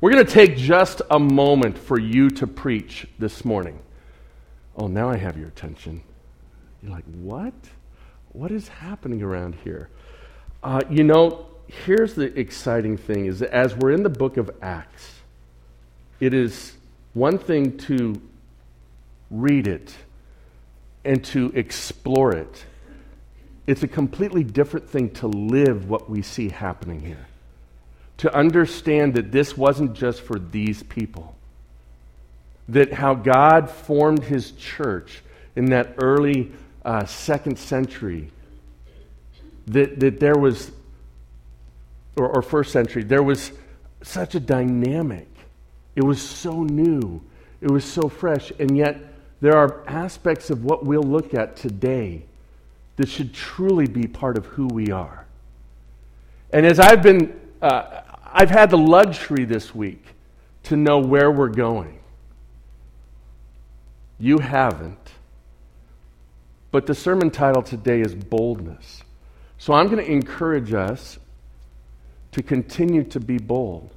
We're going to take just a moment for you to preach this morning. Oh, now I have your attention. You're like, what? What is happening around here? Uh, you know, here's the exciting thing is as we're in the book of Acts, it is one thing to read it and to explore it. It's a completely different thing to live what we see happening here. To understand that this wasn't just for these people. That how God formed his church in that early uh, second century, that, that there was, or, or first century, there was such a dynamic. It was so new. It was so fresh. And yet, there are aspects of what we'll look at today that should truly be part of who we are. And as I've been, uh, I've had the luxury this week to know where we're going. You haven't. But the sermon title today is Boldness. So I'm going to encourage us to continue to be bold.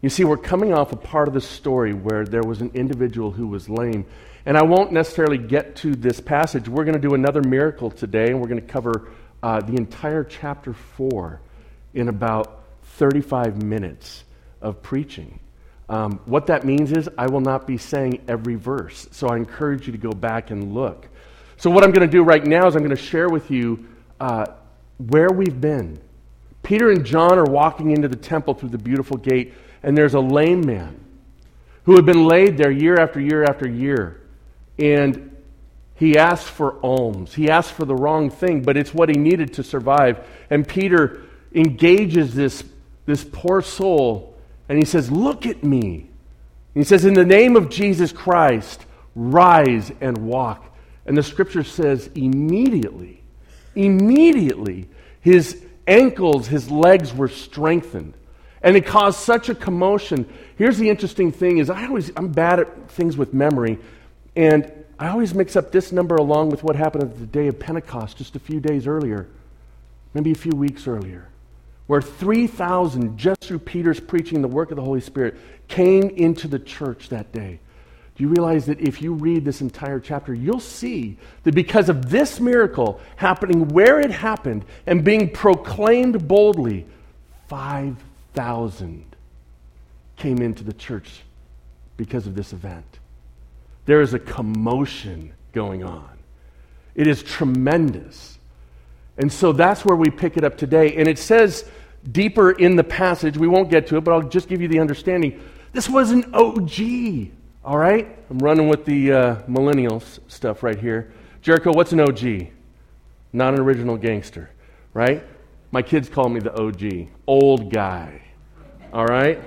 You see, we're coming off a part of the story where there was an individual who was lame. And I won't necessarily get to this passage. We're going to do another miracle today, and we're going to cover uh, the entire chapter 4 in about 35 minutes of preaching. Um, what that means is I will not be saying every verse. So I encourage you to go back and look. So, what I'm going to do right now is I'm going to share with you uh, where we've been. Peter and John are walking into the temple through the beautiful gate, and there's a lame man who had been laid there year after year after year. And he asked for alms. He asked for the wrong thing, but it's what he needed to survive. And Peter engages this, this poor soul, and he says, Look at me. He says, In the name of Jesus Christ, rise and walk. And the scripture says immediately, immediately, his ankles, his legs were strengthened. And it caused such a commotion. Here's the interesting thing is I always I'm bad at things with memory, and I always mix up this number along with what happened at the day of Pentecost just a few days earlier, maybe a few weeks earlier, where 3,000 just through Peter's preaching the work of the Holy Spirit came into the church that day. Do you realize that if you read this entire chapter, you'll see that because of this miracle happening where it happened and being proclaimed boldly, 5,000 came into the church because of this event. There is a commotion going on. It is tremendous. And so that's where we pick it up today. And it says deeper in the passage, we won't get to it, but I'll just give you the understanding. This was an OG all right? I'm running with the uh, millennials stuff right here. Jericho, what's an OG? Not an original gangster, right? My kids call me the OG, old guy. All right?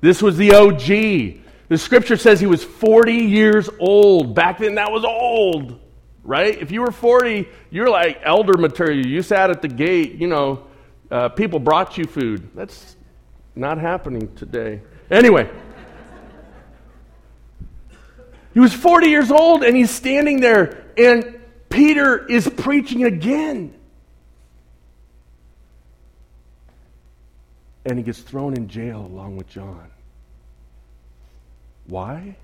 This was the OG. The scripture says he was 40 years old. Back then, that was old, right? If you were 40, you're like elder material. You sat at the gate, you know, uh, people brought you food. That's not happening today. Anyway. He was 40 years old and he's standing there, and Peter is preaching again. And he gets thrown in jail along with John. Why?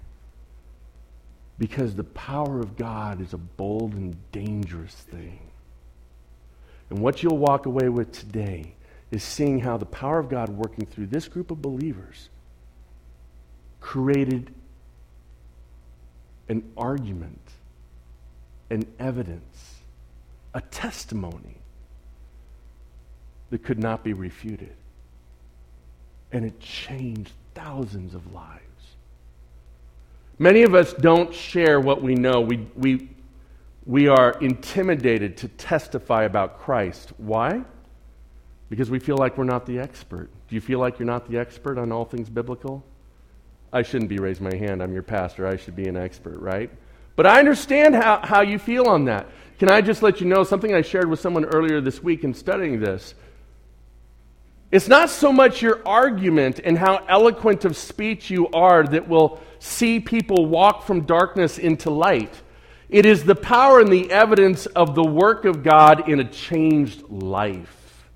Because the power of God is a bold and dangerous thing. And what you'll walk away with today is seeing how the power of God working through this group of believers created an argument, an evidence, a testimony that could not be refuted. And it changed thousands of lives. Many of us don't share what we know. We, we, we are intimidated to testify about Christ. Why? Because we feel like we're not the expert. Do you feel like you're not the expert on all things biblical? I shouldn't be raising my hand. I'm your pastor. I should be an expert, right? But I understand how, how you feel on that. Can I just let you know something I shared with someone earlier this week in studying this? It's not so much your argument and how eloquent of speech you are that will see people walk from darkness into light. It is the power and the evidence of the work of God in a changed life.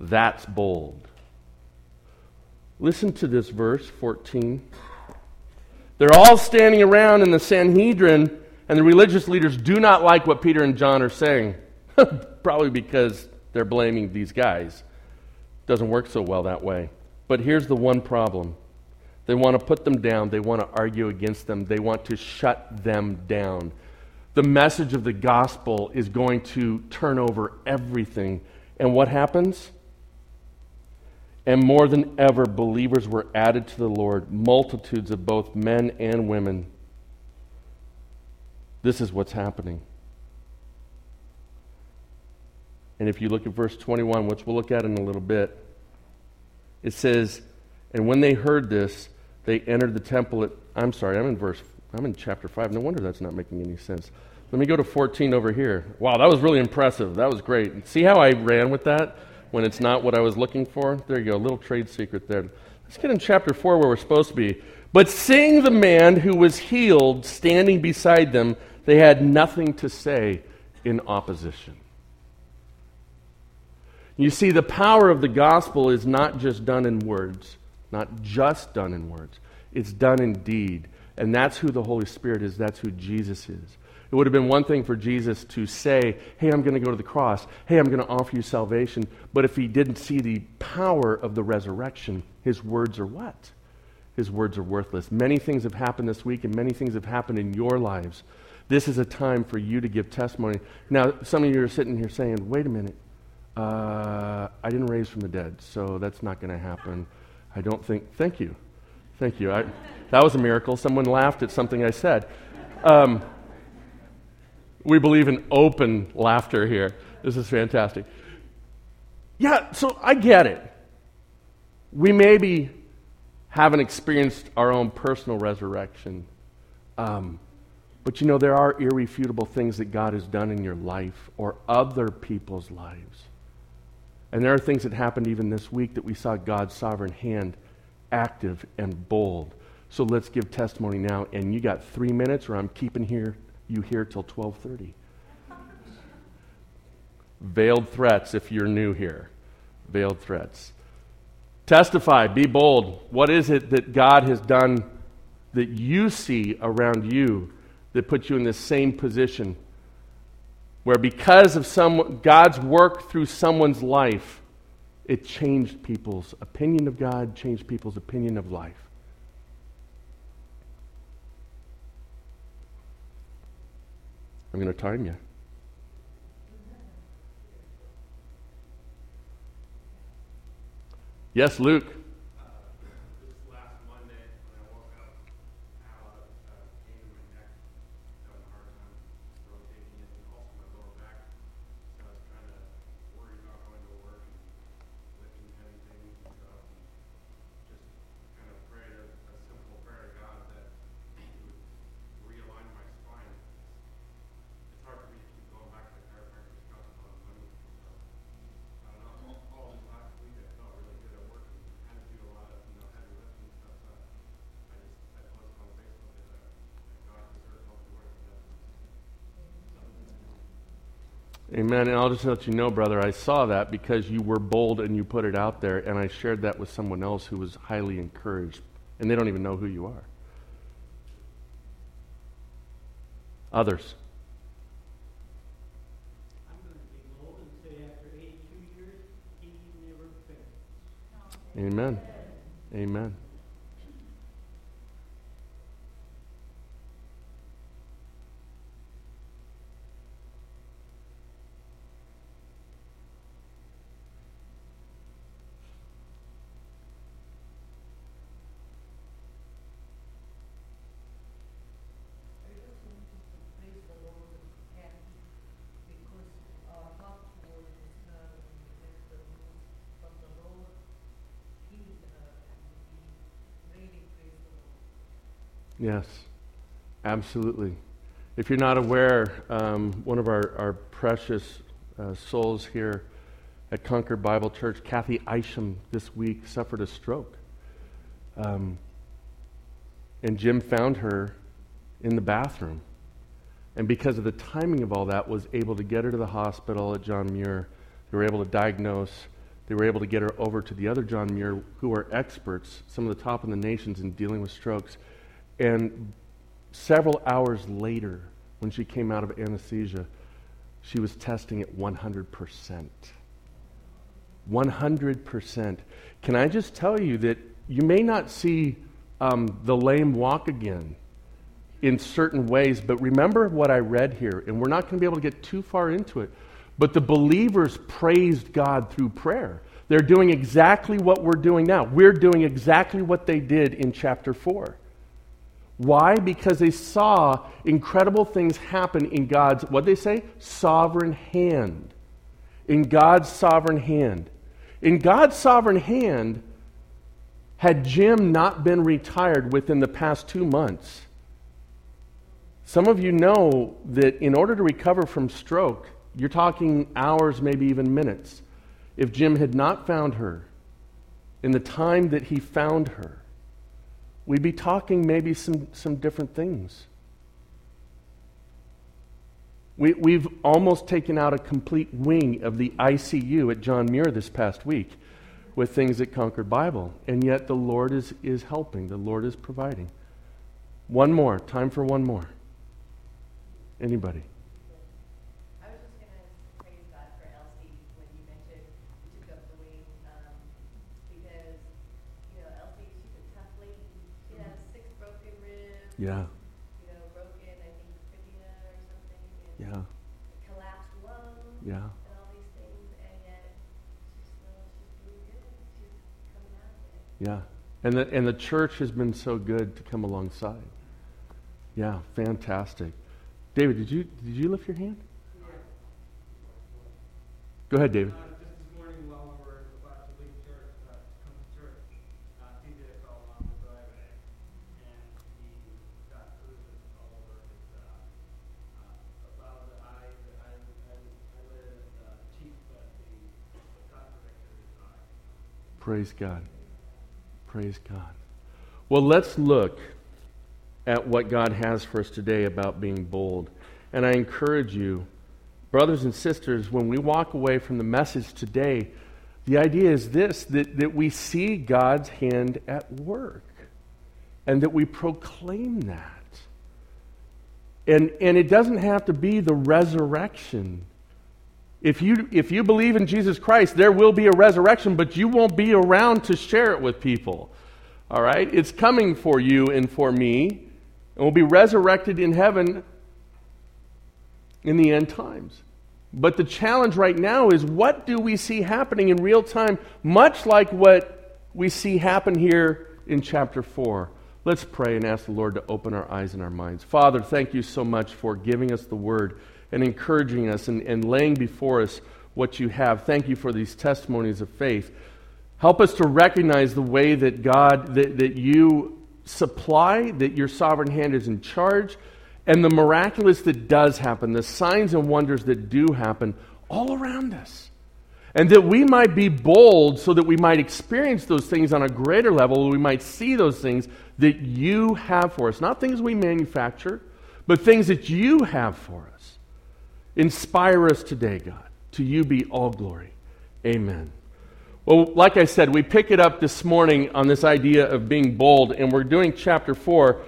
That's bold. Listen to this verse 14. They're all standing around in the Sanhedrin, and the religious leaders do not like what Peter and John are saying. Probably because they're blaming these guys. Doesn't work so well that way. But here's the one problem they want to put them down, they want to argue against them, they want to shut them down. The message of the gospel is going to turn over everything. And what happens? And more than ever, believers were added to the Lord, multitudes of both men and women. This is what's happening. And if you look at verse 21, which we'll look at in a little bit, it says, And when they heard this, they entered the temple at, I'm sorry, I'm in verse, I'm in chapter 5. No wonder that's not making any sense. Let me go to 14 over here. Wow, that was really impressive. That was great. See how I ran with that? when it's not what I was looking for. There you go, a little trade secret there. Let's get in chapter 4 where we're supposed to be. But seeing the man who was healed standing beside them, they had nothing to say in opposition. You see, the power of the gospel is not just done in words, not just done in words, it's done in deed. And that's who the Holy Spirit is, that's who Jesus is. It would have been one thing for Jesus to say, Hey, I'm going to go to the cross. Hey, I'm going to offer you salvation. But if he didn't see the power of the resurrection, his words are what? His words are worthless. Many things have happened this week, and many things have happened in your lives. This is a time for you to give testimony. Now, some of you are sitting here saying, Wait a minute. Uh, I didn't raise from the dead, so that's not going to happen. I don't think. Thank you. Thank you. I, that was a miracle. Someone laughed at something I said. Um, we believe in open laughter here. This is fantastic. Yeah, so I get it. We maybe haven't experienced our own personal resurrection. Um, but you know, there are irrefutable things that God has done in your life or other people's lives. And there are things that happened even this week that we saw God's sovereign hand active and bold. So let's give testimony now. And you got three minutes, or I'm keeping here you here till 12:30. Veiled threats if you're new here. Veiled threats. Testify, be bold. What is it that God has done that you see around you that puts you in this same position where because of some God's work through someone's life, it changed people's opinion of God, changed people's opinion of life. I'm going to time you. Yes, Luke. Amen. And I'll just let you know, brother, I saw that because you were bold and you put it out there, and I shared that with someone else who was highly encouraged, and they don't even know who you are. Others. Amen. Amen. Yes, absolutely. If you're not aware, um, one of our, our precious uh, souls here at Concord Bible Church, Kathy Isham, this week suffered a stroke. Um, and Jim found her in the bathroom. And because of the timing of all that, was able to get her to the hospital at John Muir. They were able to diagnose they were able to get her over to the other John Muir, who are experts, some of the top in the nations in dealing with strokes. And several hours later, when she came out of anesthesia, she was testing at 100%. 100%. Can I just tell you that you may not see um, the lame walk again in certain ways, but remember what I read here, and we're not going to be able to get too far into it. But the believers praised God through prayer. They're doing exactly what we're doing now. We're doing exactly what they did in chapter 4. Why? Because they saw incredible things happen in God's, what they say? Sovereign hand. In God's sovereign hand. In God's sovereign hand, had Jim not been retired within the past two months, some of you know that in order to recover from stroke, you're talking hours, maybe even minutes. If Jim had not found her in the time that he found her, we'd be talking maybe some, some different things. We, we've almost taken out a complete wing of the ICU at John Muir this past week with things at Concord Bible, and yet the Lord is, is helping, the Lord is providing. One more, time for one more. Anybody? Yeah. You know, broken, I think, fibula or something. Yeah. Collapsed lung. Yeah. And all these things, and yet she's still she's doing good. She's coming out of it. Yeah. And the, and the church has been so good to come alongside. Yeah, fantastic. David, did you did you lift your hand? Yeah. Go ahead, David. Uh, just this morning while we were about to leave church, uh, to come to church, uh, TJ fell on the driveway and he got bruises all over his, uh, uh, above the eye, the eye, eye, eyelid and the cheek, but the, the cut protected his eye. Praise God. Praise God. Well, let's look at what God has for us today about being bold. And I encourage you, brothers and sisters, when we walk away from the message today, the idea is this that, that we see God's hand at work and that we proclaim that. And, and it doesn't have to be the resurrection. If you, if you believe in Jesus Christ, there will be a resurrection, but you won't be around to share it with people. All right? It's coming for you and for me, and we'll be resurrected in heaven in the end times. But the challenge right now is what do we see happening in real time, much like what we see happen here in chapter 4? Let's pray and ask the Lord to open our eyes and our minds. Father, thank you so much for giving us the word and encouraging us and, and laying before us what you have. Thank you for these testimonies of faith. Help us to recognize the way that God, that, that you supply, that your sovereign hand is in charge, and the miraculous that does happen, the signs and wonders that do happen all around us. And that we might be bold so that we might experience those things on a greater level, we might see those things that you have for us. Not things we manufacture, but things that you have for us. Inspire us today, God. To you be all glory. Amen. Well, like I said, we pick it up this morning on this idea of being bold, and we're doing chapter 4.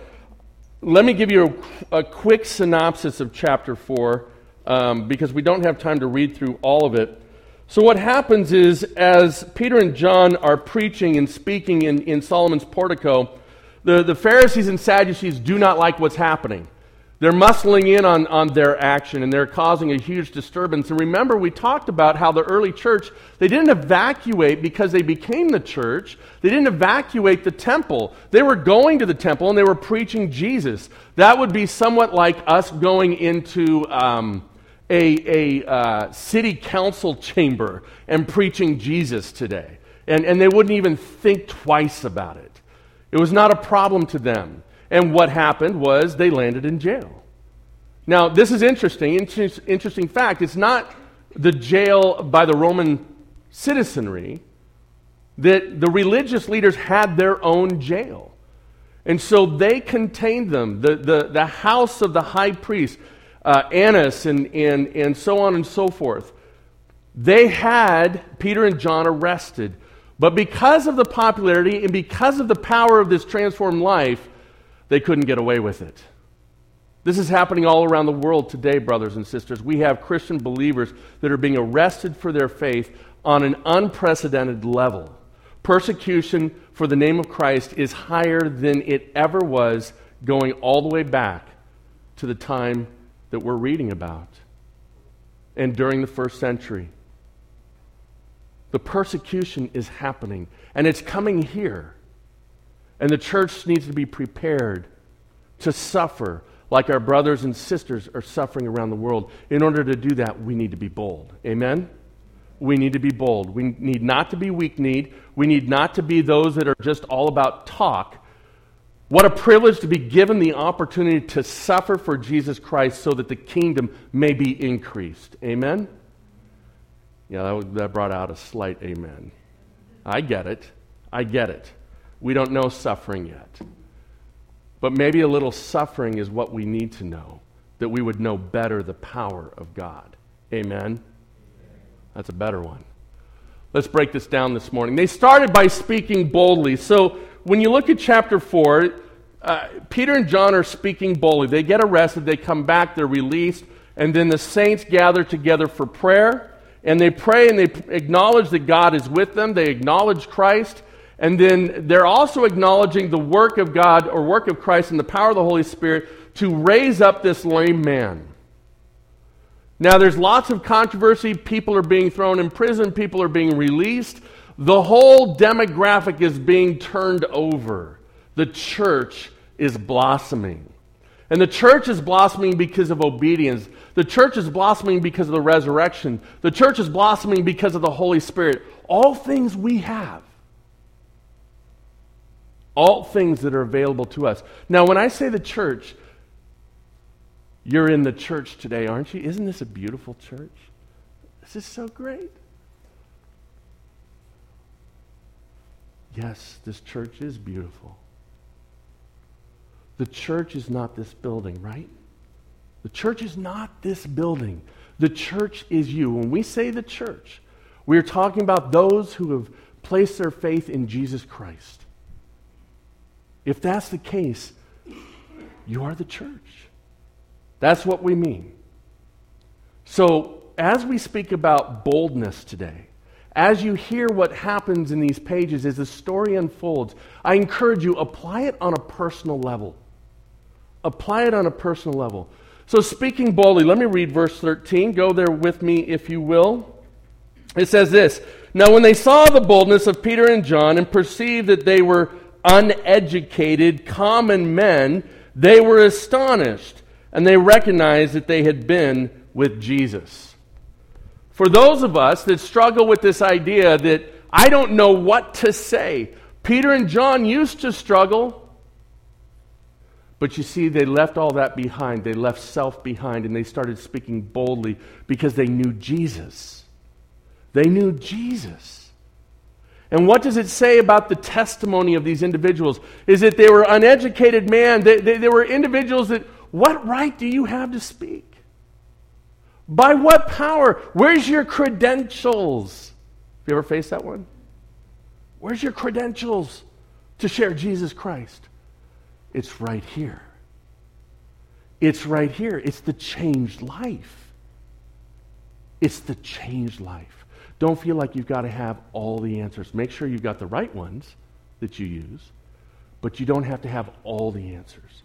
Let me give you a, a quick synopsis of chapter 4 um, because we don't have time to read through all of it. So, what happens is, as Peter and John are preaching and speaking in, in Solomon's portico, the, the Pharisees and Sadducees do not like what's happening. They're muscling in on, on their action and they're causing a huge disturbance. And remember, we talked about how the early church, they didn't evacuate because they became the church. They didn't evacuate the temple. They were going to the temple and they were preaching Jesus. That would be somewhat like us going into um, a, a uh, city council chamber and preaching Jesus today. And, and they wouldn't even think twice about it. It was not a problem to them. And what happened was they landed in jail. Now, this is interesting. Inter- interesting fact. It's not the jail by the Roman citizenry, that the religious leaders had their own jail. And so they contained them. The, the, the house of the high priest, uh, Annas, and, and, and so on and so forth. they had Peter and John arrested. But because of the popularity and because of the power of this transformed life, they couldn't get away with it. This is happening all around the world today, brothers and sisters. We have Christian believers that are being arrested for their faith on an unprecedented level. Persecution for the name of Christ is higher than it ever was, going all the way back to the time that we're reading about and during the first century. The persecution is happening, and it's coming here. And the church needs to be prepared to suffer like our brothers and sisters are suffering around the world. In order to do that, we need to be bold. Amen? We need to be bold. We need not to be weak kneed. We need not to be those that are just all about talk. What a privilege to be given the opportunity to suffer for Jesus Christ so that the kingdom may be increased. Amen? Yeah, that, that brought out a slight amen. I get it. I get it. We don't know suffering yet. But maybe a little suffering is what we need to know, that we would know better the power of God. Amen? That's a better one. Let's break this down this morning. They started by speaking boldly. So when you look at chapter 4, uh, Peter and John are speaking boldly. They get arrested, they come back, they're released, and then the saints gather together for prayer. And they pray and they acknowledge that God is with them. They acknowledge Christ. And then they're also acknowledging the work of God or work of Christ and the power of the Holy Spirit to raise up this lame man. Now, there's lots of controversy. People are being thrown in prison, people are being released. The whole demographic is being turned over. The church is blossoming. And the church is blossoming because of obedience. The church is blossoming because of the resurrection. The church is blossoming because of the Holy Spirit. All things we have all things that are available to us. Now, when I say the church, you're in the church today, aren't you? Isn't this a beautiful church? This is so great. Yes, this church is beautiful. The church is not this building, right? The church is not this building. The church is you. When we say the church, we are talking about those who have placed their faith in Jesus Christ. If that's the case, you are the church. That's what we mean. So, as we speak about boldness today, as you hear what happens in these pages as the story unfolds, I encourage you apply it on a personal level. Apply it on a personal level. So, speaking boldly, let me read verse 13. Go there with me, if you will. It says this Now, when they saw the boldness of Peter and John and perceived that they were uneducated, common men, they were astonished and they recognized that they had been with Jesus. For those of us that struggle with this idea that I don't know what to say, Peter and John used to struggle. But you see, they left all that behind. They left self behind and they started speaking boldly because they knew Jesus. They knew Jesus. And what does it say about the testimony of these individuals? Is that they were uneducated men. They, they, they, were individuals that, what right do you have to speak? By what power? Where's your credentials? Have you ever faced that one? Where's your credentials to share Jesus Christ? It's right here. It's right here. It's the changed life. It's the changed life. Don't feel like you've got to have all the answers. Make sure you've got the right ones that you use, but you don't have to have all the answers.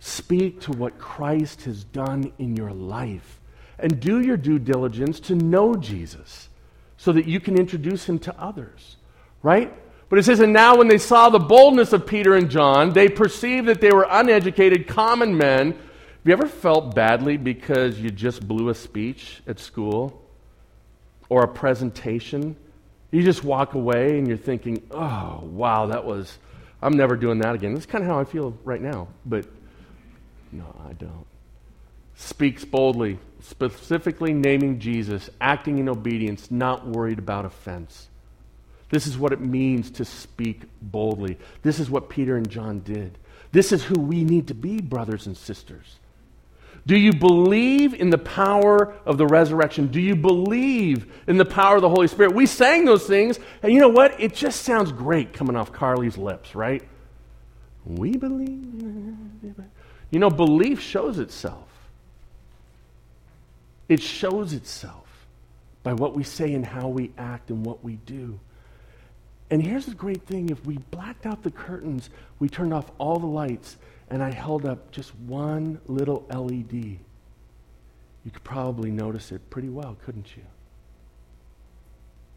Speak to what Christ has done in your life and do your due diligence to know Jesus so that you can introduce him to others, right? But it says, and now when they saw the boldness of Peter and John, they perceived that they were uneducated, common men. Have you ever felt badly because you just blew a speech at school or a presentation, you just walk away and you're thinking, oh, wow, that was, I'm never doing that again. That's kind of how I feel right now, but no, I don't. Speaks boldly, specifically naming Jesus, acting in obedience, not worried about offense. This is what it means to speak boldly. This is what Peter and John did. This is who we need to be, brothers and sisters. Do you believe in the power of the resurrection? Do you believe in the power of the Holy Spirit? We sang those things, and you know what? It just sounds great coming off Carly's lips, right? We believe. You know, belief shows itself. It shows itself by what we say and how we act and what we do. And here's the great thing if we blacked out the curtains, we turned off all the lights, and I held up just one little LED, you could probably notice it pretty well, couldn't you?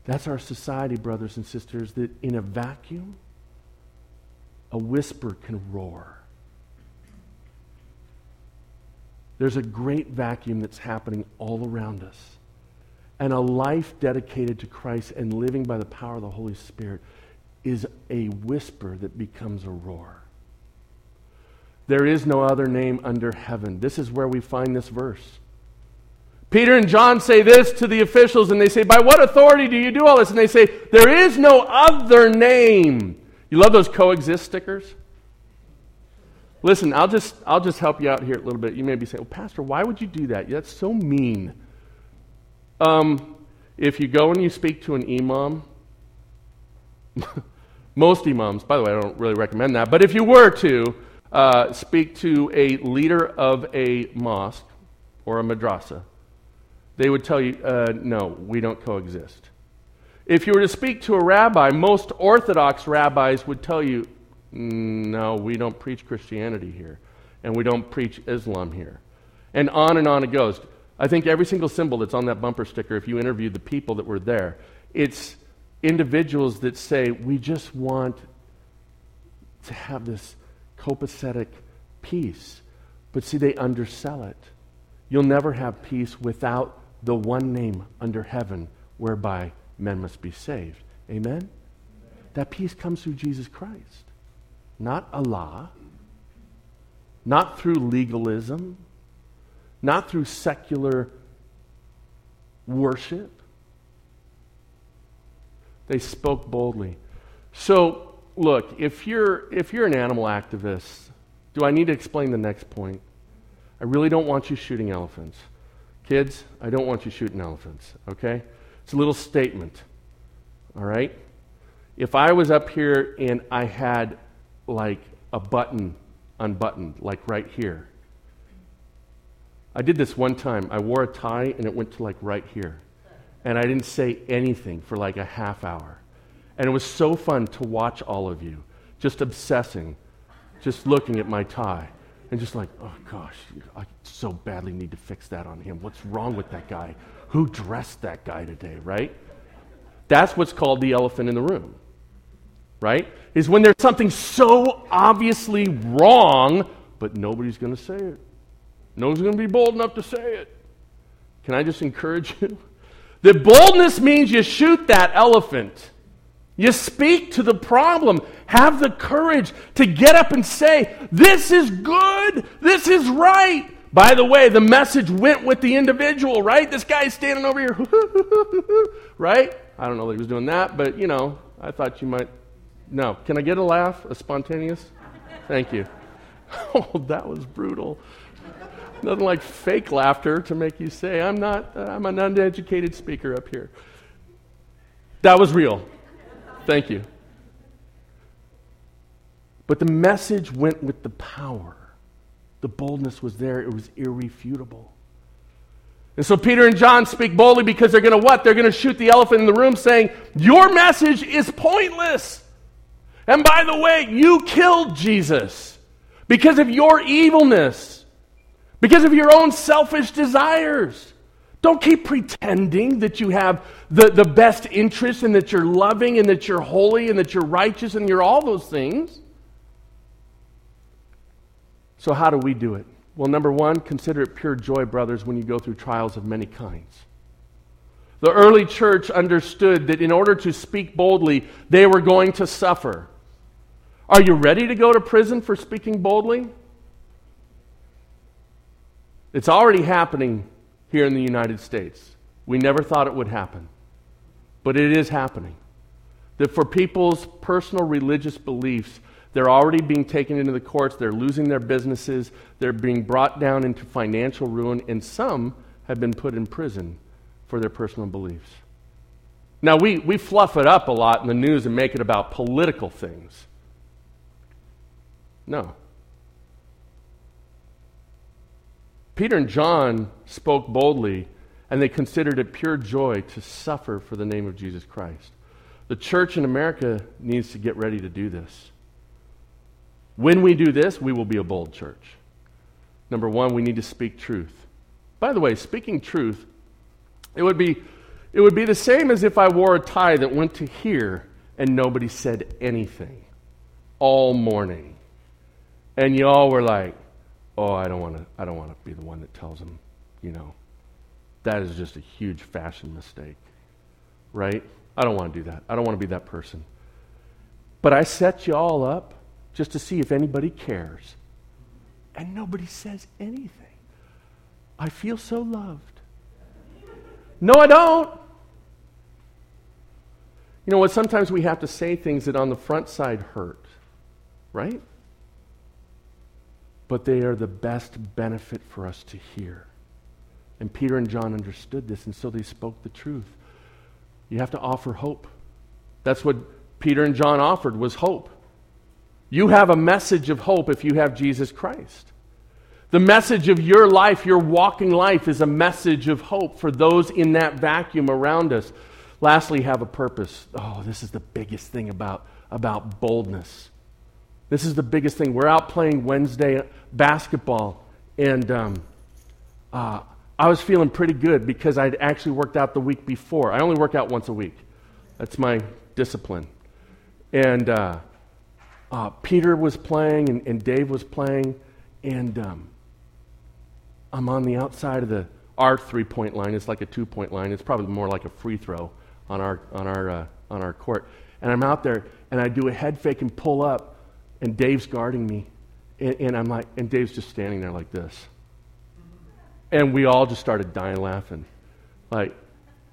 That's our society, brothers and sisters, that in a vacuum, a whisper can roar. There's a great vacuum that's happening all around us. And a life dedicated to Christ and living by the power of the Holy Spirit is a whisper that becomes a roar. There is no other name under heaven. This is where we find this verse. Peter and John say this to the officials, and they say, By what authority do you do all this? And they say, There is no other name. You love those coexist stickers? Listen, I'll just, I'll just help you out here a little bit. You may be saying, well, Pastor, why would you do that? That's so mean. Um, if you go and you speak to an imam, most imams, by the way, I don't really recommend that, but if you were to uh, speak to a leader of a mosque or a madrasa, they would tell you, uh, no, we don't coexist. If you were to speak to a rabbi, most Orthodox rabbis would tell you, no, we don't preach Christianity here, and we don't preach Islam here. And on and on it goes. I think every single symbol that's on that bumper sticker, if you interview the people that were there, it's individuals that say, we just want to have this copacetic peace. But see, they undersell it. You'll never have peace without the one name under heaven whereby men must be saved. Amen? That peace comes through Jesus Christ not Allah, not through legalism, not through secular worship. They spoke boldly. So, look, if you're, if you're an animal activist, do I need to explain the next point? I really don't want you shooting elephants. Kids, I don't want you shooting elephants, okay? It's a little statement, all right? If I was up here and I had like a button unbuttoned, like right here. I did this one time. I wore a tie and it went to like right here. And I didn't say anything for like a half hour. And it was so fun to watch all of you just obsessing, just looking at my tie. And just like, oh gosh, I so badly need to fix that on him. What's wrong with that guy? Who dressed that guy today, right? That's what's called the elephant in the room right? Is when there's something so obviously wrong, but nobody's going to say it. No one's going to be bold enough to say it. Can I just encourage you? That boldness means you shoot that elephant. You speak to the problem. Have the courage to get up and say, This is good. This is right. By the way, the message went with the individual, right? This guy's standing over here, right? I don't know that he was doing that, but you know, I thought you might no. Can I get a laugh? A spontaneous? Thank you. Oh, that was brutal. Nothing like fake laughter to make you say, I'm not, I'm an uneducated speaker up here. That was real. Thank you. But the message went with the power. The boldness was there, it was irrefutable. And so Peter and John speak boldly because they're going to what? They're going to shoot the elephant in the room saying, Your message is pointless. And by the way, you killed Jesus because of your evilness, because of your own selfish desires. Don't keep pretending that you have the, the best interest and that you're loving and that you're holy and that you're righteous and you're all those things. So, how do we do it? Well, number one, consider it pure joy, brothers, when you go through trials of many kinds. The early church understood that in order to speak boldly, they were going to suffer. Are you ready to go to prison for speaking boldly? It's already happening here in the United States. We never thought it would happen, but it is happening. That for people's personal religious beliefs, They're already being taken into the courts. They're losing their businesses. They're being brought down into financial ruin, and some have been put in prison for their personal beliefs. Now, we, we fluff it up a lot in the news and make it about political things. No. Peter and John spoke boldly, and they considered it pure joy to suffer for the name of Jesus Christ. The church in America needs to get ready to do this. When we do this, we will be a bold church. Number one, we need to speak truth. By the way, speaking truth, it would be, it would be the same as if I wore a tie that went to here and nobody said anything all morning. And you all were like, oh, I don't want to I don't want to be the one that tells them, you know. That is just a huge fashion mistake. Right? I don't want to do that. I don't want to be that person. But I set you all up just to see if anybody cares. And nobody says anything. I feel so loved. No, I don't. You know what? Sometimes we have to say things that on the front side hurt, right? But they are the best benefit for us to hear. And Peter and John understood this, and so they spoke the truth. You have to offer hope. That's what Peter and John offered was hope. You have a message of hope if you have Jesus Christ. The message of your life, your walking life, is a message of hope for those in that vacuum around us. Lastly, have a purpose. Oh, this is the biggest thing about, about boldness. This is the biggest thing. We're out playing Wednesday basketball, and um, uh, I was feeling pretty good because I'd actually worked out the week before. I only work out once a week, that's my discipline. And uh, uh, Peter was playing, and, and, Dave was playing, and um, I'm on the outside of the our three point line. It's like a two point line. It's probably more like a free throw on our on our uh, on our court. And I'm out there, and I do a head fake and pull up, and Dave's guarding me, and, and I'm like, and Dave's just standing there like this. And we all just started dying laughing. Like,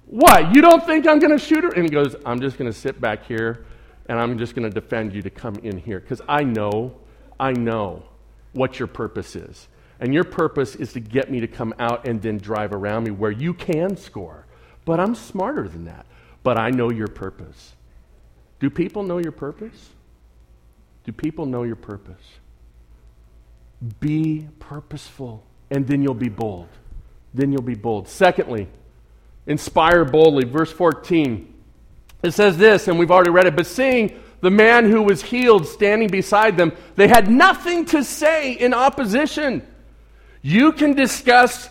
what? You don't think I'm going to shoot her? And he goes, I'm just going to sit back here and I'm just going to defend you to come in here because I know, I know what your purpose is. And your purpose is to get me to come out and then drive around me where you can score. But I'm smarter than that. But I know your purpose. Do people know your purpose? Do people know your purpose? Be purposeful and then you'll be bold. Then you'll be bold. Secondly, inspire boldly. Verse 14. It says this, and we've already read it, but seeing the man who was healed standing beside them, they had nothing to say in opposition. You can discuss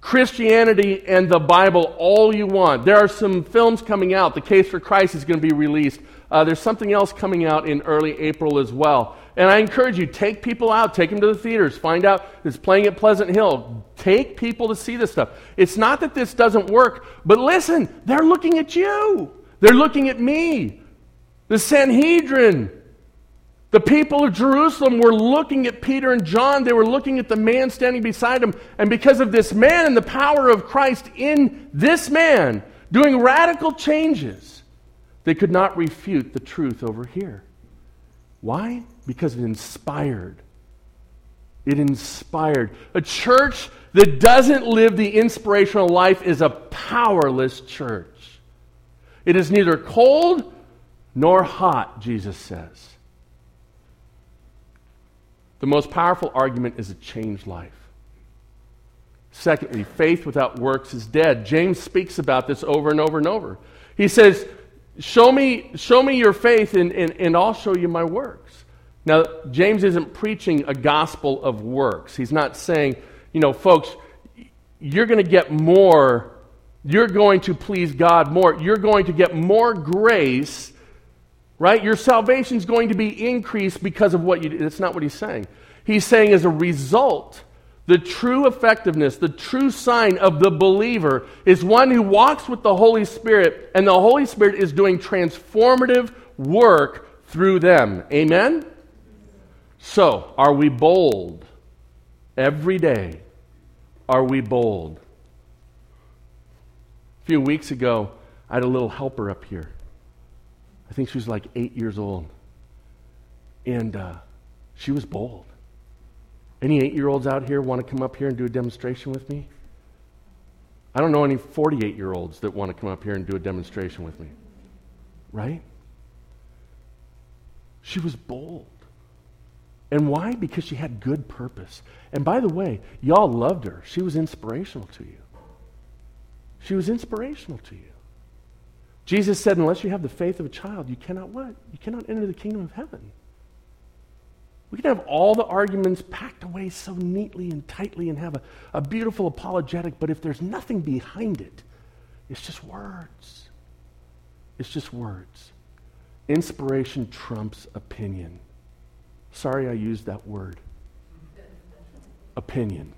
Christianity and the Bible all you want. There are some films coming out. The Case for Christ is going to be released. Uh, there's something else coming out in early April as well. And I encourage you, take people out, take them to the theaters, find out it's playing at Pleasant Hill. Take people to see this stuff. It's not that this doesn't work, but listen, they're looking at you. They're looking at me. The Sanhedrin, the people of Jerusalem were looking at Peter and John. They were looking at the man standing beside them. And because of this man and the power of Christ in this man doing radical changes, they could not refute the truth over here. Why? Because it inspired. It inspired. A church that doesn't live the inspirational life is a powerless church. It is neither cold nor hot, Jesus says. The most powerful argument is a changed life. Secondly, faith without works is dead. James speaks about this over and over and over. He says, Show me, show me your faith, and, and, and I'll show you my works. Now, James isn't preaching a gospel of works. He's not saying, you know, folks, you're going to get more, you're going to please God more, you're going to get more grace, right? Your salvation is going to be increased because of what you do. That's not what he's saying. He's saying, as a result, the true effectiveness, the true sign of the believer is one who walks with the Holy Spirit, and the Holy Spirit is doing transformative work through them. Amen? So, are we bold? Every day, are we bold? A few weeks ago, I had a little helper up here. I think she was like eight years old. And uh, she was bold. Any eight year olds out here want to come up here and do a demonstration with me? I don't know any 48 year olds that want to come up here and do a demonstration with me. Right? She was bold. And why? Because she had good purpose. And by the way, y'all loved her. She was inspirational to you. She was inspirational to you. Jesus said, unless you have the faith of a child, you cannot what? You cannot enter the kingdom of heaven. We can have all the arguments packed away so neatly and tightly and have a, a beautiful apologetic, but if there's nothing behind it, it's just words. It's just words. Inspiration trumps opinion. Sorry I used that word. Opinion.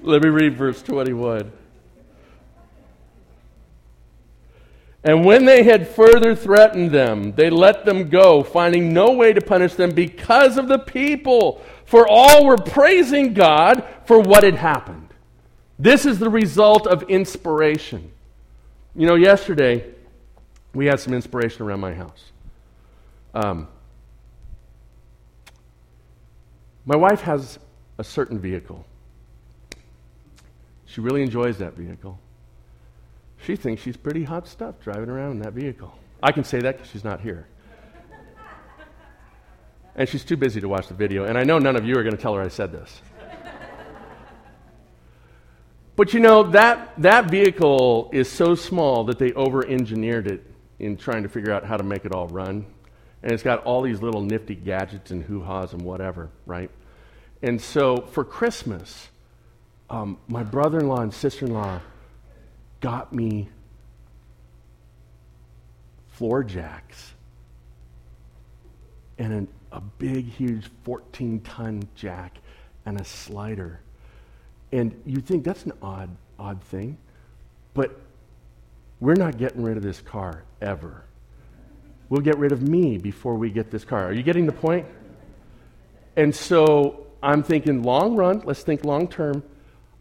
Let me read verse 21. And when they had further threatened them, they let them go, finding no way to punish them because of the people. For all were praising God for what had happened. This is the result of inspiration. You know, yesterday we had some inspiration around my house. Um, my wife has a certain vehicle. She really enjoys that vehicle. She thinks she's pretty hot stuff driving around in that vehicle. I can say that because she's not here. And she's too busy to watch the video. And I know none of you are going to tell her I said this. But you know, that, that vehicle is so small that they over engineered it in trying to figure out how to make it all run. And it's got all these little nifty gadgets and hoo ha's and whatever, right? And so for Christmas, um, my brother in law and sister in law got me floor jacks and a, a big, huge 14 ton jack and a slider. And you think that's an odd, odd thing, but we're not getting rid of this car ever. We'll get rid of me before we get this car. Are you getting the point? And so I'm thinking long run, let's think long term.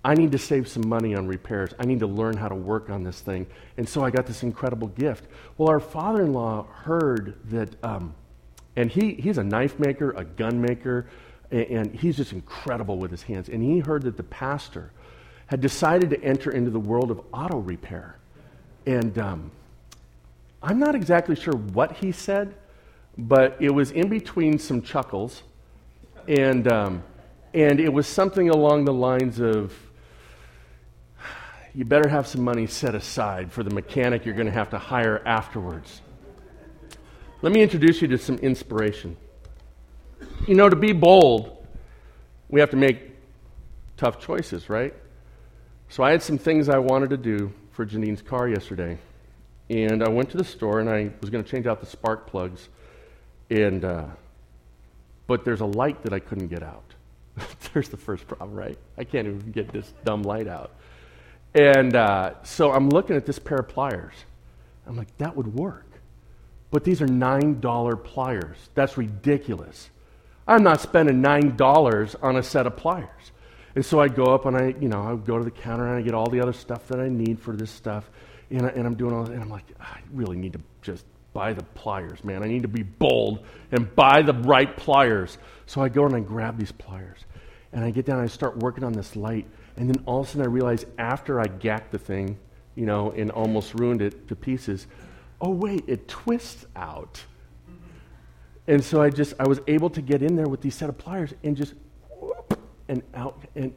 I need to save some money on repairs. I need to learn how to work on this thing. And so I got this incredible gift. Well, our father in law heard that, um, and he, he's a knife maker, a gun maker, and, and he's just incredible with his hands. And he heard that the pastor had decided to enter into the world of auto repair. And um, I'm not exactly sure what he said, but it was in between some chuckles. And, um, and it was something along the lines of, you better have some money set aside for the mechanic you're going to have to hire afterwards. Let me introduce you to some inspiration. You know, to be bold, we have to make tough choices, right? So I had some things I wanted to do for Janine's car yesterday. And I went to the store and I was going to change out the spark plugs. And, uh, but there's a light that I couldn't get out. there's the first problem, right? I can't even get this dumb light out. And uh, so I'm looking at this pair of pliers. I'm like, that would work. But these are $9 pliers. That's ridiculous. I'm not spending $9 on a set of pliers. And so I go up and I, you know, I go to the counter and I get all the other stuff that I need for this stuff. And, I, and I'm doing all that. And I'm like, I really need to just buy the pliers, man. I need to be bold and buy the right pliers. So I go and I grab these pliers. And I get down and I start working on this light. And then all of a sudden I realized after I gacked the thing, you know, and almost ruined it to pieces, oh, wait, it twists out. And so I just, I was able to get in there with these set of pliers and just whoop, and out and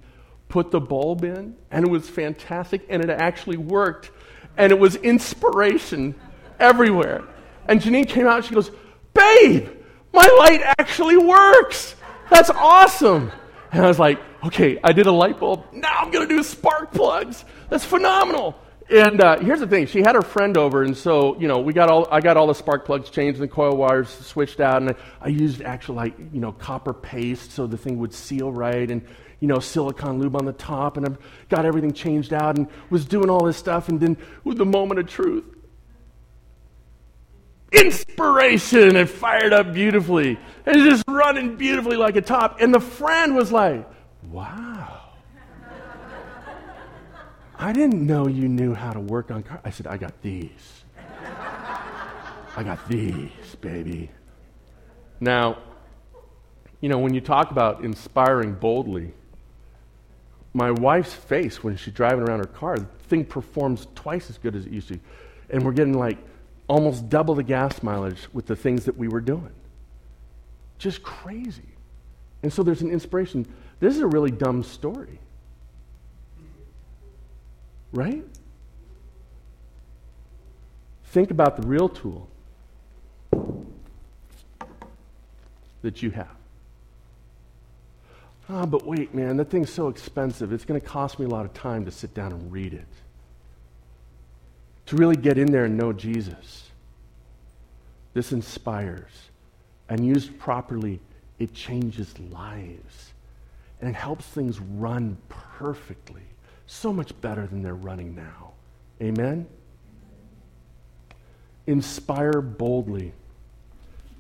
put the bulb in. And it was fantastic. And it actually worked. And it was inspiration everywhere. And Janine came out and she goes, Babe, my light actually works. That's awesome. And I was like, okay, I did a light bulb. Now I'm going to do spark plugs. That's phenomenal. And uh, here's the thing: she had her friend over, and so you know, we got all I got all the spark plugs changed and the coil wires switched out, and I, I used actual like you know copper paste so the thing would seal right, and you know silicone lube on the top, and I got everything changed out, and was doing all this stuff, and then with the moment of truth, inspiration, it fired up beautifully, and just running beautifully like a top, and the friend was like, Wow. I didn't know you knew how to work on cars. I said, I got these. I got these, baby. Now, you know, when you talk about inspiring boldly, my wife's face when she's driving around her car, the thing performs twice as good as it used to. And we're getting like almost double the gas mileage with the things that we were doing. Just crazy. And so there's an inspiration. This is a really dumb story. Right? Think about the real tool that you have. Ah, oh, but wait, man, that thing's so expensive. It's going to cost me a lot of time to sit down and read it. To really get in there and know Jesus. This inspires. And used properly, it changes lives. And it helps things run perfectly. So much better than they're running now. Amen? Inspire boldly.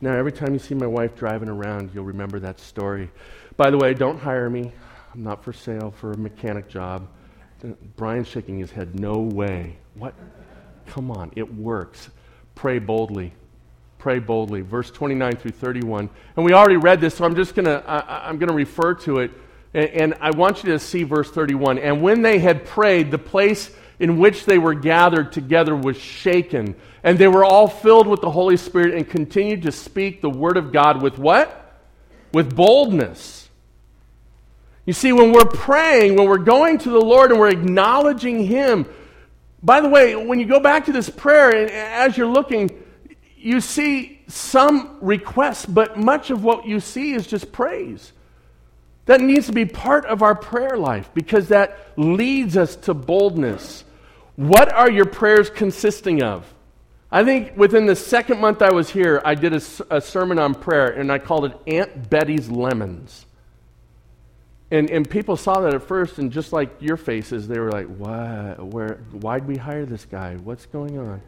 Now, every time you see my wife driving around, you'll remember that story. By the way, don't hire me. I'm not for sale for a mechanic job. Brian's shaking his head. No way. What? Come on, it works. Pray boldly. Pray boldly. Verse 29 through 31. And we already read this, so I'm just going to I'm going to refer to it. And, I want you to see verse 31. And when they had prayed, the place in which they were gathered together was shaken, and they were all filled with the Holy Spirit and continued to speak the word of God with what? With boldness. You see, when we're praying, when we're going to the Lord and we're acknowledging Him, by the way, when you go back to this prayer, and as you're looking, you see some requests, but much of what you see is just praise. That needs to be part of our prayer life because that leads us to boldness. What are your prayers consisting of? I think within the second month I was here, I did a, a sermon on prayer and I called it Aunt Betty's Lemons. And, and people saw that at first, and just like your faces, they were like, what? Where, why'd we hire this guy? What's going on?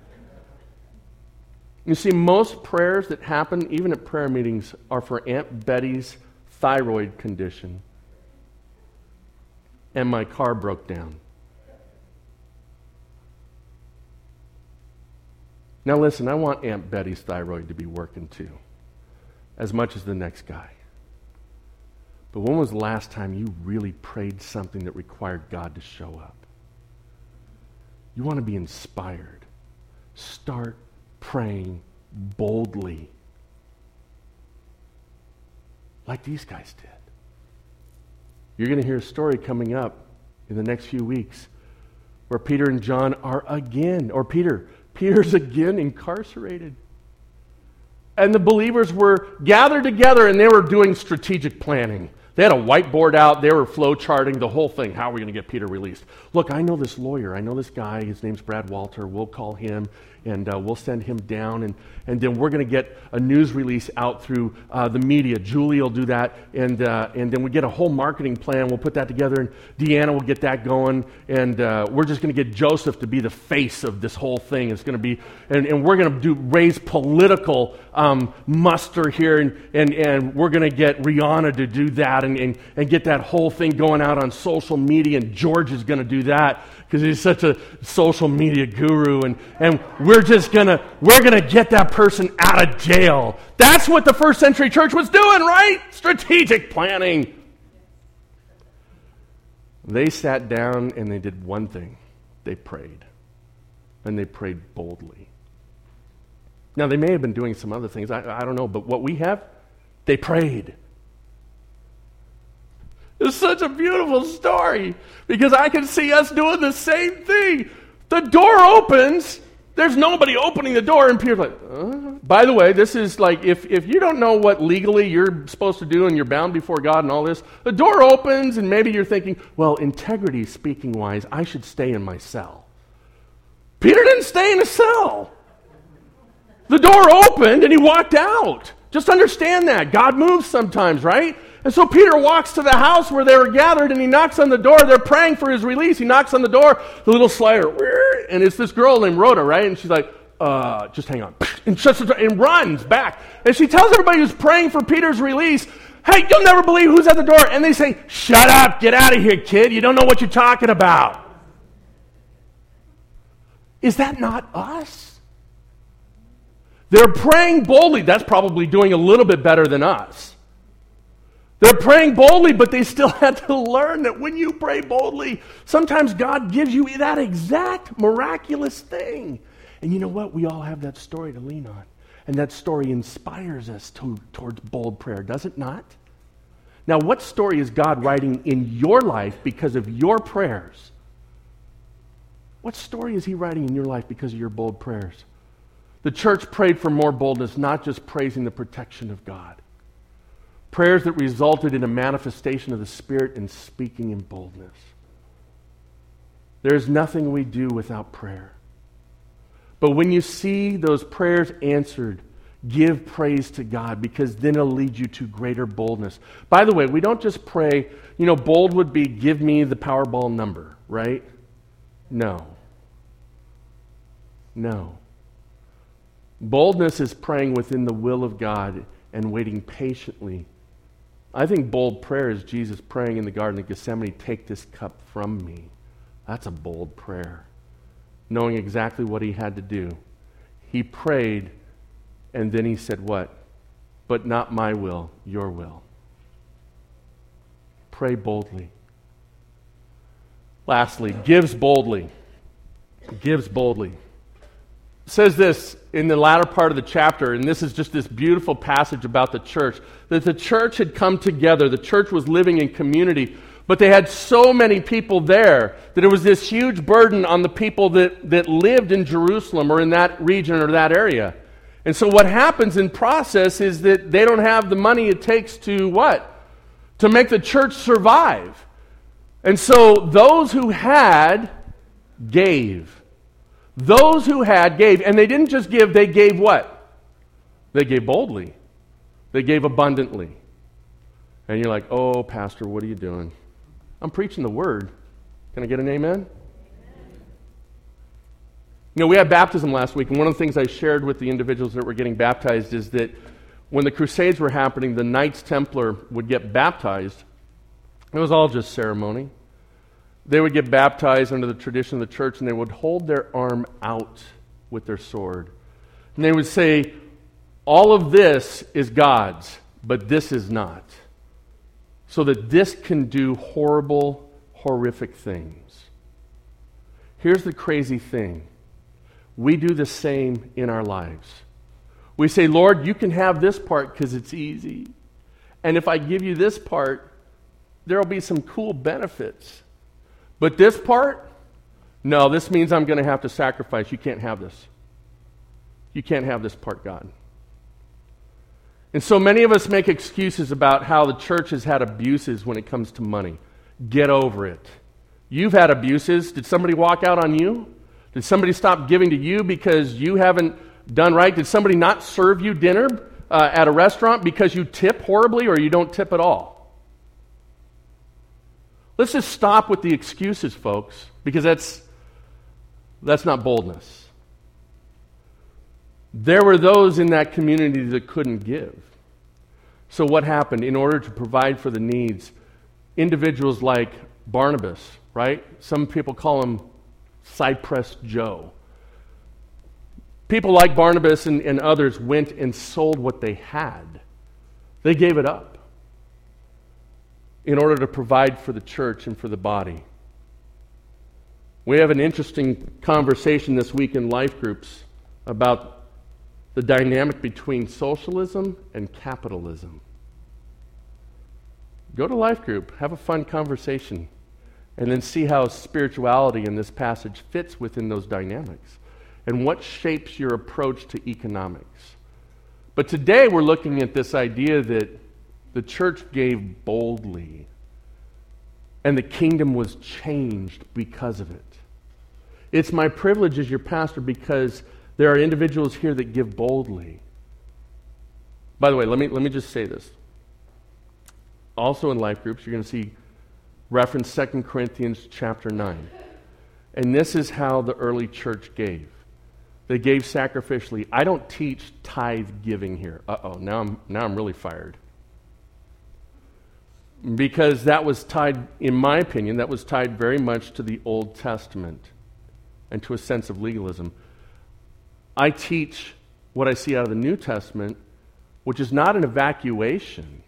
You see, most prayers that happen, even at prayer meetings, are for Aunt Betty's thyroid condition. And my car broke down. Now, listen, I want Aunt Betty's thyroid to be working too, as much as the next guy. But when was the last time you really prayed something that required God to show up? You want to be inspired. Start praying boldly, like these guys did. You're going to hear a story coming up in the next few weeks where Peter and John are again, or Peter, Peter's again incarcerated. And the believers were gathered together and they were doing strategic planning. They had a whiteboard out. They were flow charting the whole thing. How are we going to get Peter released? Look, I know this lawyer. I know this guy. His name's Brad Walter. We'll call him and uh, we'll send him down. And, and then we're going to get a news release out through uh, the media. Julie will do that. And, uh, and then we get a whole marketing plan. We'll put that together. And Deanna will get that going. And uh, we're just going to get Joseph to be the face of this whole thing. It's going to be, and, and we're going to do raise political um, muster here. And, and, and we're going to get Rihanna to do that and, and, and get that whole thing going out on social media. And George is going to do that because he's such a social media guru. And, and we're just to, we're to get that person out of jail. That's what the first century church was doing, right? Strategic planning. They sat down and they did one thing they prayed. And they prayed boldly. Now, they may have been doing some other things. I, I don't know. But what we have, they prayed. It's such a beautiful story because I can see us doing the same thing. The door opens, there's nobody opening the door, and Peter's like, uh? by the way, this is like if, if you don't know what legally you're supposed to do and you're bound before God and all this, the door opens, and maybe you're thinking, well, integrity speaking wise, I should stay in my cell. Peter didn't stay in a cell. The door opened and he walked out. Just understand that. God moves sometimes, right? And so Peter walks to the house where they were gathered and he knocks on the door. They're praying for his release. He knocks on the door, the little slider, and it's this girl named Rhoda, right? And she's like, uh, just hang on. And shuts the door and runs back. And she tells everybody who's praying for Peter's release, hey, you'll never believe who's at the door. And they say, shut up, get out of here, kid. You don't know what you're talking about. Is that not us? They're praying boldly. That's probably doing a little bit better than us. They're praying boldly, but they still had to learn that when you pray boldly, sometimes God gives you that exact miraculous thing. And you know what? We all have that story to lean on. And that story inspires us to, towards bold prayer, does it not? Now, what story is God writing in your life because of your prayers? What story is He writing in your life because of your bold prayers? The church prayed for more boldness, not just praising the protection of God. Prayers that resulted in a manifestation of the Spirit and speaking in boldness. There's nothing we do without prayer. But when you see those prayers answered, give praise to God because then it'll lead you to greater boldness. By the way, we don't just pray, you know, bold would be give me the Powerball number, right? No. No. Boldness is praying within the will of God and waiting patiently. I think bold prayer is Jesus praying in the Garden of Gethsemane, take this cup from me. That's a bold prayer, knowing exactly what he had to do. He prayed, and then he said, What? But not my will, your will. Pray boldly. Lastly, gives boldly. Gives boldly says this in the latter part of the chapter, and this is just this beautiful passage about the church that the church had come together, the church was living in community, but they had so many people there that it was this huge burden on the people that, that lived in Jerusalem or in that region or that area. And so what happens in process is that they don't have the money it takes to what? To make the church survive. And so those who had gave. Those who had gave, and they didn't just give, they gave what? They gave boldly. They gave abundantly. And you're like, oh, Pastor, what are you doing? I'm preaching the word. Can I get an amen? You know, we had baptism last week, and one of the things I shared with the individuals that were getting baptized is that when the Crusades were happening, the Knights Templar would get baptized. It was all just ceremony they would get baptized under the tradition of the church and they would hold their arm out with their sword. And they would say, All of this is God's, but this is not. So that this can do horrible, horrific things. Here's the crazy thing we do the same in our lives. We say, Lord, you can have this part because it's easy. And if I give you this part, there will be some cool benefits. But this part, no, this means I'm going to have to sacrifice. You can't have this. You can't have this part, God. And so many of us make excuses about how the church has had abuses when it comes to money. Get over it. You've had abuses. Did somebody walk out on you? Did somebody stop giving to you because you haven't done right? Did somebody not serve you dinner uh, at a restaurant because you tip horribly or you don't tip at all? Let's just stop with the excuses, folks, because that's, that's not boldness. There were those in that community that couldn't give. So, what happened? In order to provide for the needs, individuals like Barnabas, right? Some people call him Cyprus Joe. People like Barnabas and, and others went and sold what they had, they gave it up in order to provide for the church and for the body. We have an interesting conversation this week in life groups about the dynamic between socialism and capitalism. Go to life group, have a fun conversation, and then see how spirituality in this passage fits within those dynamics and what shapes your approach to economics. But today we're looking at this idea that the church gave boldly, and the kingdom was changed because of it. It's my privilege as your pastor because there are individuals here that give boldly. By the way, let me, let me just say this. Also in life groups, you're going to see reference 2 Corinthians chapter 9. And this is how the early church gave. They gave sacrificially. I don't teach tithe giving here. Uh oh, now I'm, now I'm really fired because that was tied, in my opinion, that was tied very much to the Old Testament and to a sense of legalism. I teach what I see out of the New Testament, which is not an evacuation.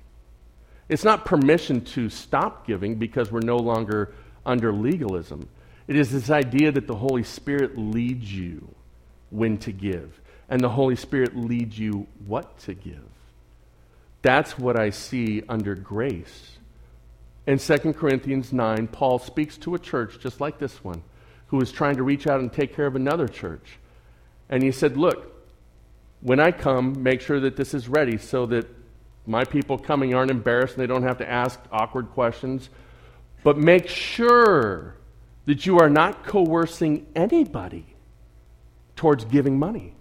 It's not permission to stop giving because we're no longer under legalism. It is this idea that the Holy Spirit leads you when to give, and the Holy Spirit leads you what to give. That's what I see under grace. In 2 Corinthians 9, Paul speaks to a church just like this one who is trying to reach out and take care of another church. And he said, Look, when I come, make sure that this is ready so that my people coming aren't embarrassed and they don't have to ask awkward questions. But make sure that you are not coercing anybody towards giving money.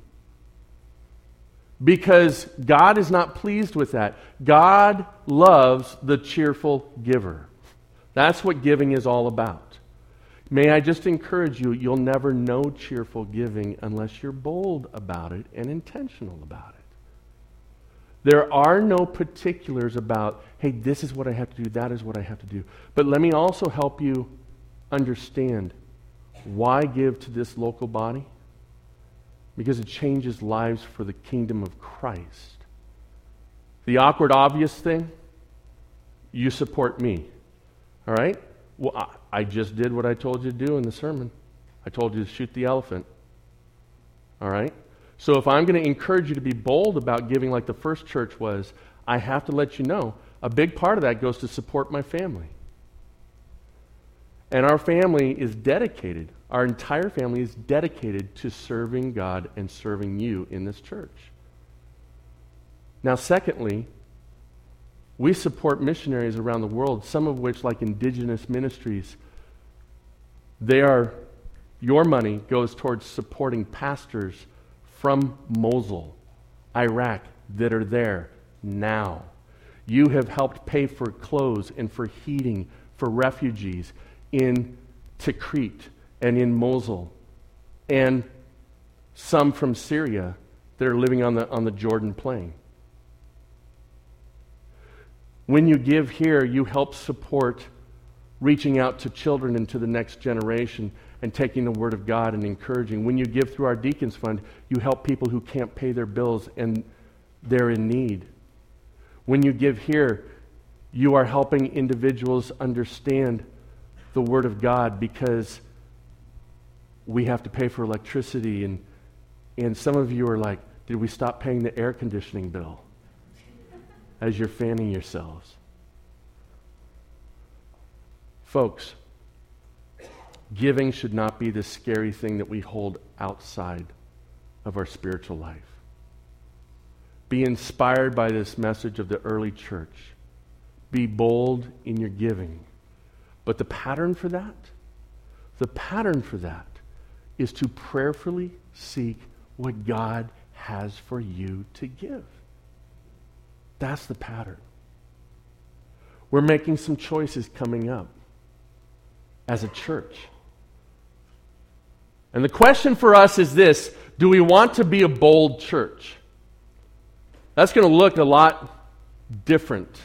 Because God is not pleased with that. God loves the cheerful giver. That's what giving is all about. May I just encourage you, you'll never know cheerful giving unless you're bold about it and intentional about it. There are no particulars about, hey, this is what I have to do, that is what I have to do. But let me also help you understand why give to this local body? Because it changes lives for the kingdom of Christ. The awkward, obvious thing, you support me. All right? Well, I just did what I told you to do in the sermon. I told you to shoot the elephant. All right? So if I'm going to encourage you to be bold about giving like the first church was, I have to let you know a big part of that goes to support my family. And our family is dedicated, our entire family is dedicated to serving God and serving you in this church. Now, secondly, we support missionaries around the world, some of which, like indigenous ministries, they are, your money goes towards supporting pastors from Mosul, Iraq, that are there now. You have helped pay for clothes and for heating for refugees in Tikrit and in Mosul, and some from Syria that are living on the, on the Jordan plain. When you give here, you help support reaching out to children and to the next generation and taking the Word of God and encouraging. When you give through our Deacons Fund, you help people who can't pay their bills and they're in need. When you give here, you are helping individuals understand the Word of God because we have to pay for electricity. And, and some of you are like, did we stop paying the air conditioning bill as you're fanning yourselves? Folks, giving should not be the scary thing that we hold outside of our spiritual life. Be inspired by this message of the early church. Be bold in your giving. But the pattern for that, the pattern for that is to prayerfully seek what God has for you to give. That's the pattern. We're making some choices coming up as a church. And the question for us is this do we want to be a bold church? That's going to look a lot different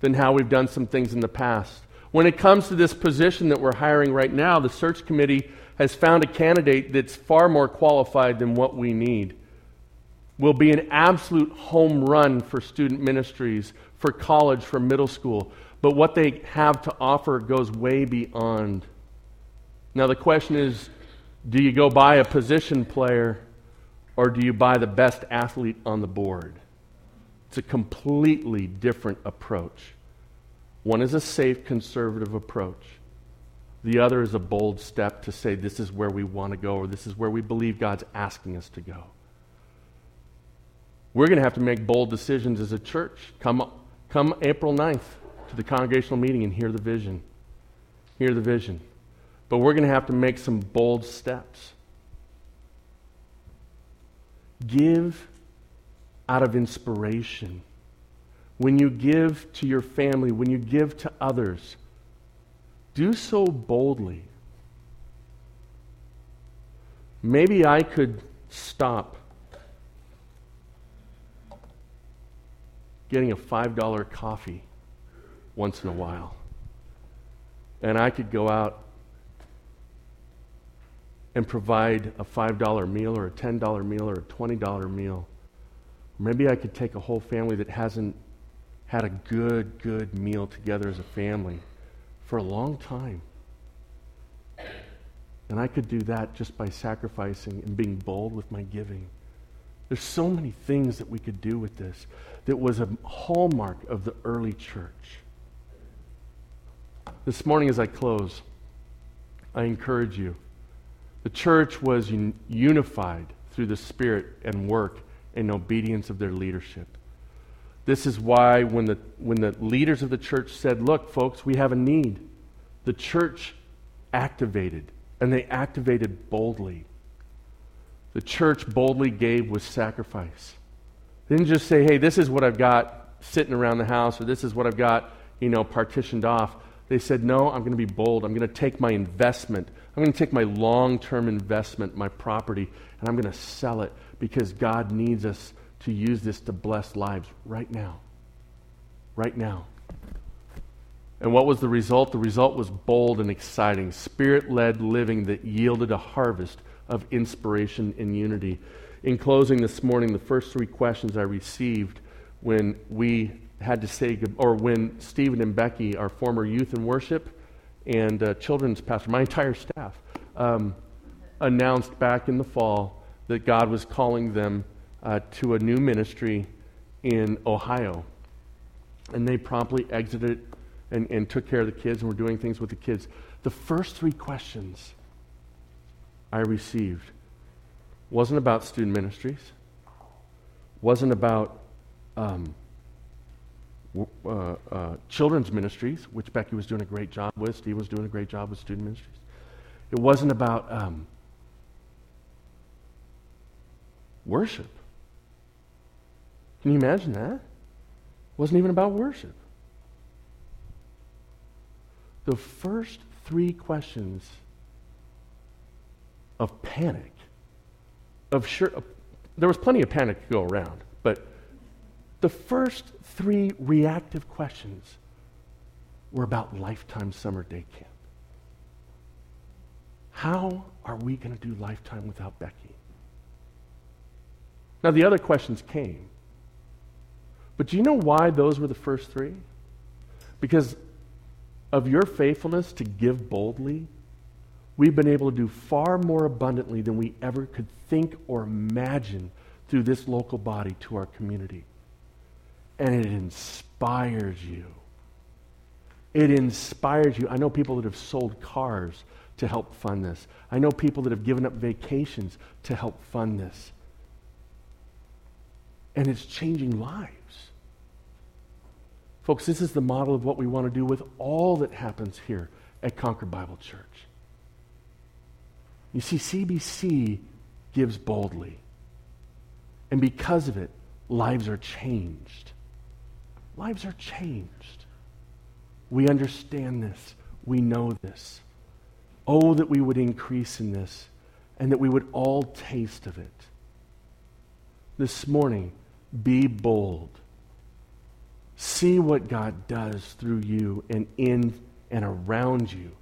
than how we've done some things in the past. When it comes to this position that we're hiring right now, the search committee has found a candidate that's far more qualified than what we need. Will be an absolute home run for student ministries, for college, for middle school. But what they have to offer goes way beyond. Now, the question is do you go buy a position player or do you buy the best athlete on the board? It's a completely different approach. One is a safe, conservative approach. The other is a bold step to say, this is where we want to go, or this is where we believe God's asking us to go. We're going to have to make bold decisions as a church. Come, come April 9th to the congregational meeting and hear the vision. Hear the vision. But we're going to have to make some bold steps. Give out of inspiration when you give to your family, when you give to others, do so boldly. Maybe I could stop getting a $5 coffee once in a while. And I could go out and provide a $5 meal or a $10 meal or a $20 meal. Maybe I could take a whole family that hasn't had a good, good meal together as a family for a long time. And I could do that just by sacrificing and being bold with my giving. There's so many things that we could do with this that was a hallmark of the early church. This morning, as I close, I encourage you. The church was un- unified through the Spirit and work and obedience of their leadership. This is why, when the, when the leaders of the church said, Look, folks, we have a need, the church activated, and they activated boldly. The church boldly gave with sacrifice. They didn't just say, Hey, this is what I've got sitting around the house, or this is what I've got, you know, partitioned off. They said, No, I'm going to be bold. I'm going to take my investment. I'm going to take my long term investment, my property, and I'm going to sell it because God needs us to use this to bless lives right now. Right now. And what was the result? The result was bold and exciting, spirit led living that yielded a harvest of inspiration and unity. In closing this morning, the first three questions I received when we had to say, goodbye, or when Stephen and Becky, our former youth and worship and uh, children's pastor, my entire staff, um, announced back in the fall that God was calling them uh, to a new ministry in Ohio. And they promptly exited and, and took care of the kids and were doing things with the kids. The first three questions I received wasn't about student ministries, wasn't about um, uh, uh, children's ministries, which Becky was doing a great job with, Steve was doing a great job with student ministries. It wasn't about um, worship. Can you imagine that? It wasn't even about worship. The first three questions of panic, of sure, there was plenty of panic to go around, but the first three reactive questions were about lifetime summer day camp. How are we going to do lifetime without Becky? Now, the other questions came. But do you know why those were the first three? Because of your faithfulness to give boldly, we've been able to do far more abundantly than we ever could think or imagine through this local body to our community. And it inspires you. It inspires you. I know people that have sold cars to help fund this. I know people that have given up vacations to help fund this. And it's changing lives. Folks, this is the model of what we want to do with all that happens here at Concord Bible Church. You see, CBC gives boldly. And because of it, lives are changed. Lives are changed. We understand this. We know this. Oh, that we would increase in this and that we would all taste of it. This morning, be bold. See what God does through you and in and around you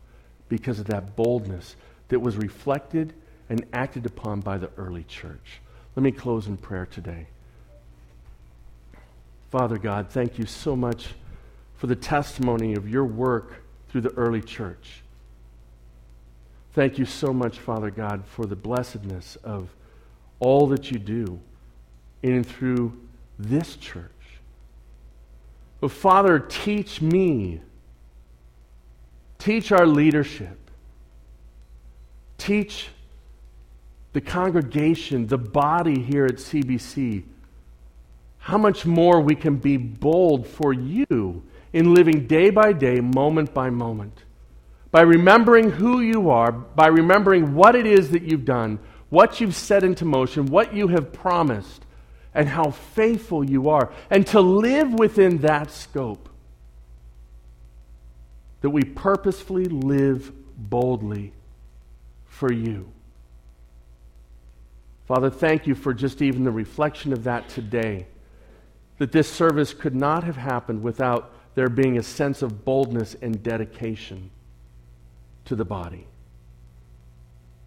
because of that boldness that was reflected and acted upon by the early church. Let me close in prayer today. Father God, thank you so much for the testimony of your work through the early church. Thank you so much, Father God, for the blessedness of all that you do in and through this church. But Father, teach me, teach our leadership, teach the congregation, the body here at CBC, how much more we can be bold for you in living day by day, moment by moment. By remembering who you are, by remembering what it is that you've done, what you've set into motion, what you have promised, and how faithful you are, and to live within that scope. That we purposefully live boldly for you. Father, thank you for just even the reflection of that today. That this service could not have happened without there being a sense of boldness and dedication to the body.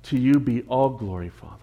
To you be all glory, Father.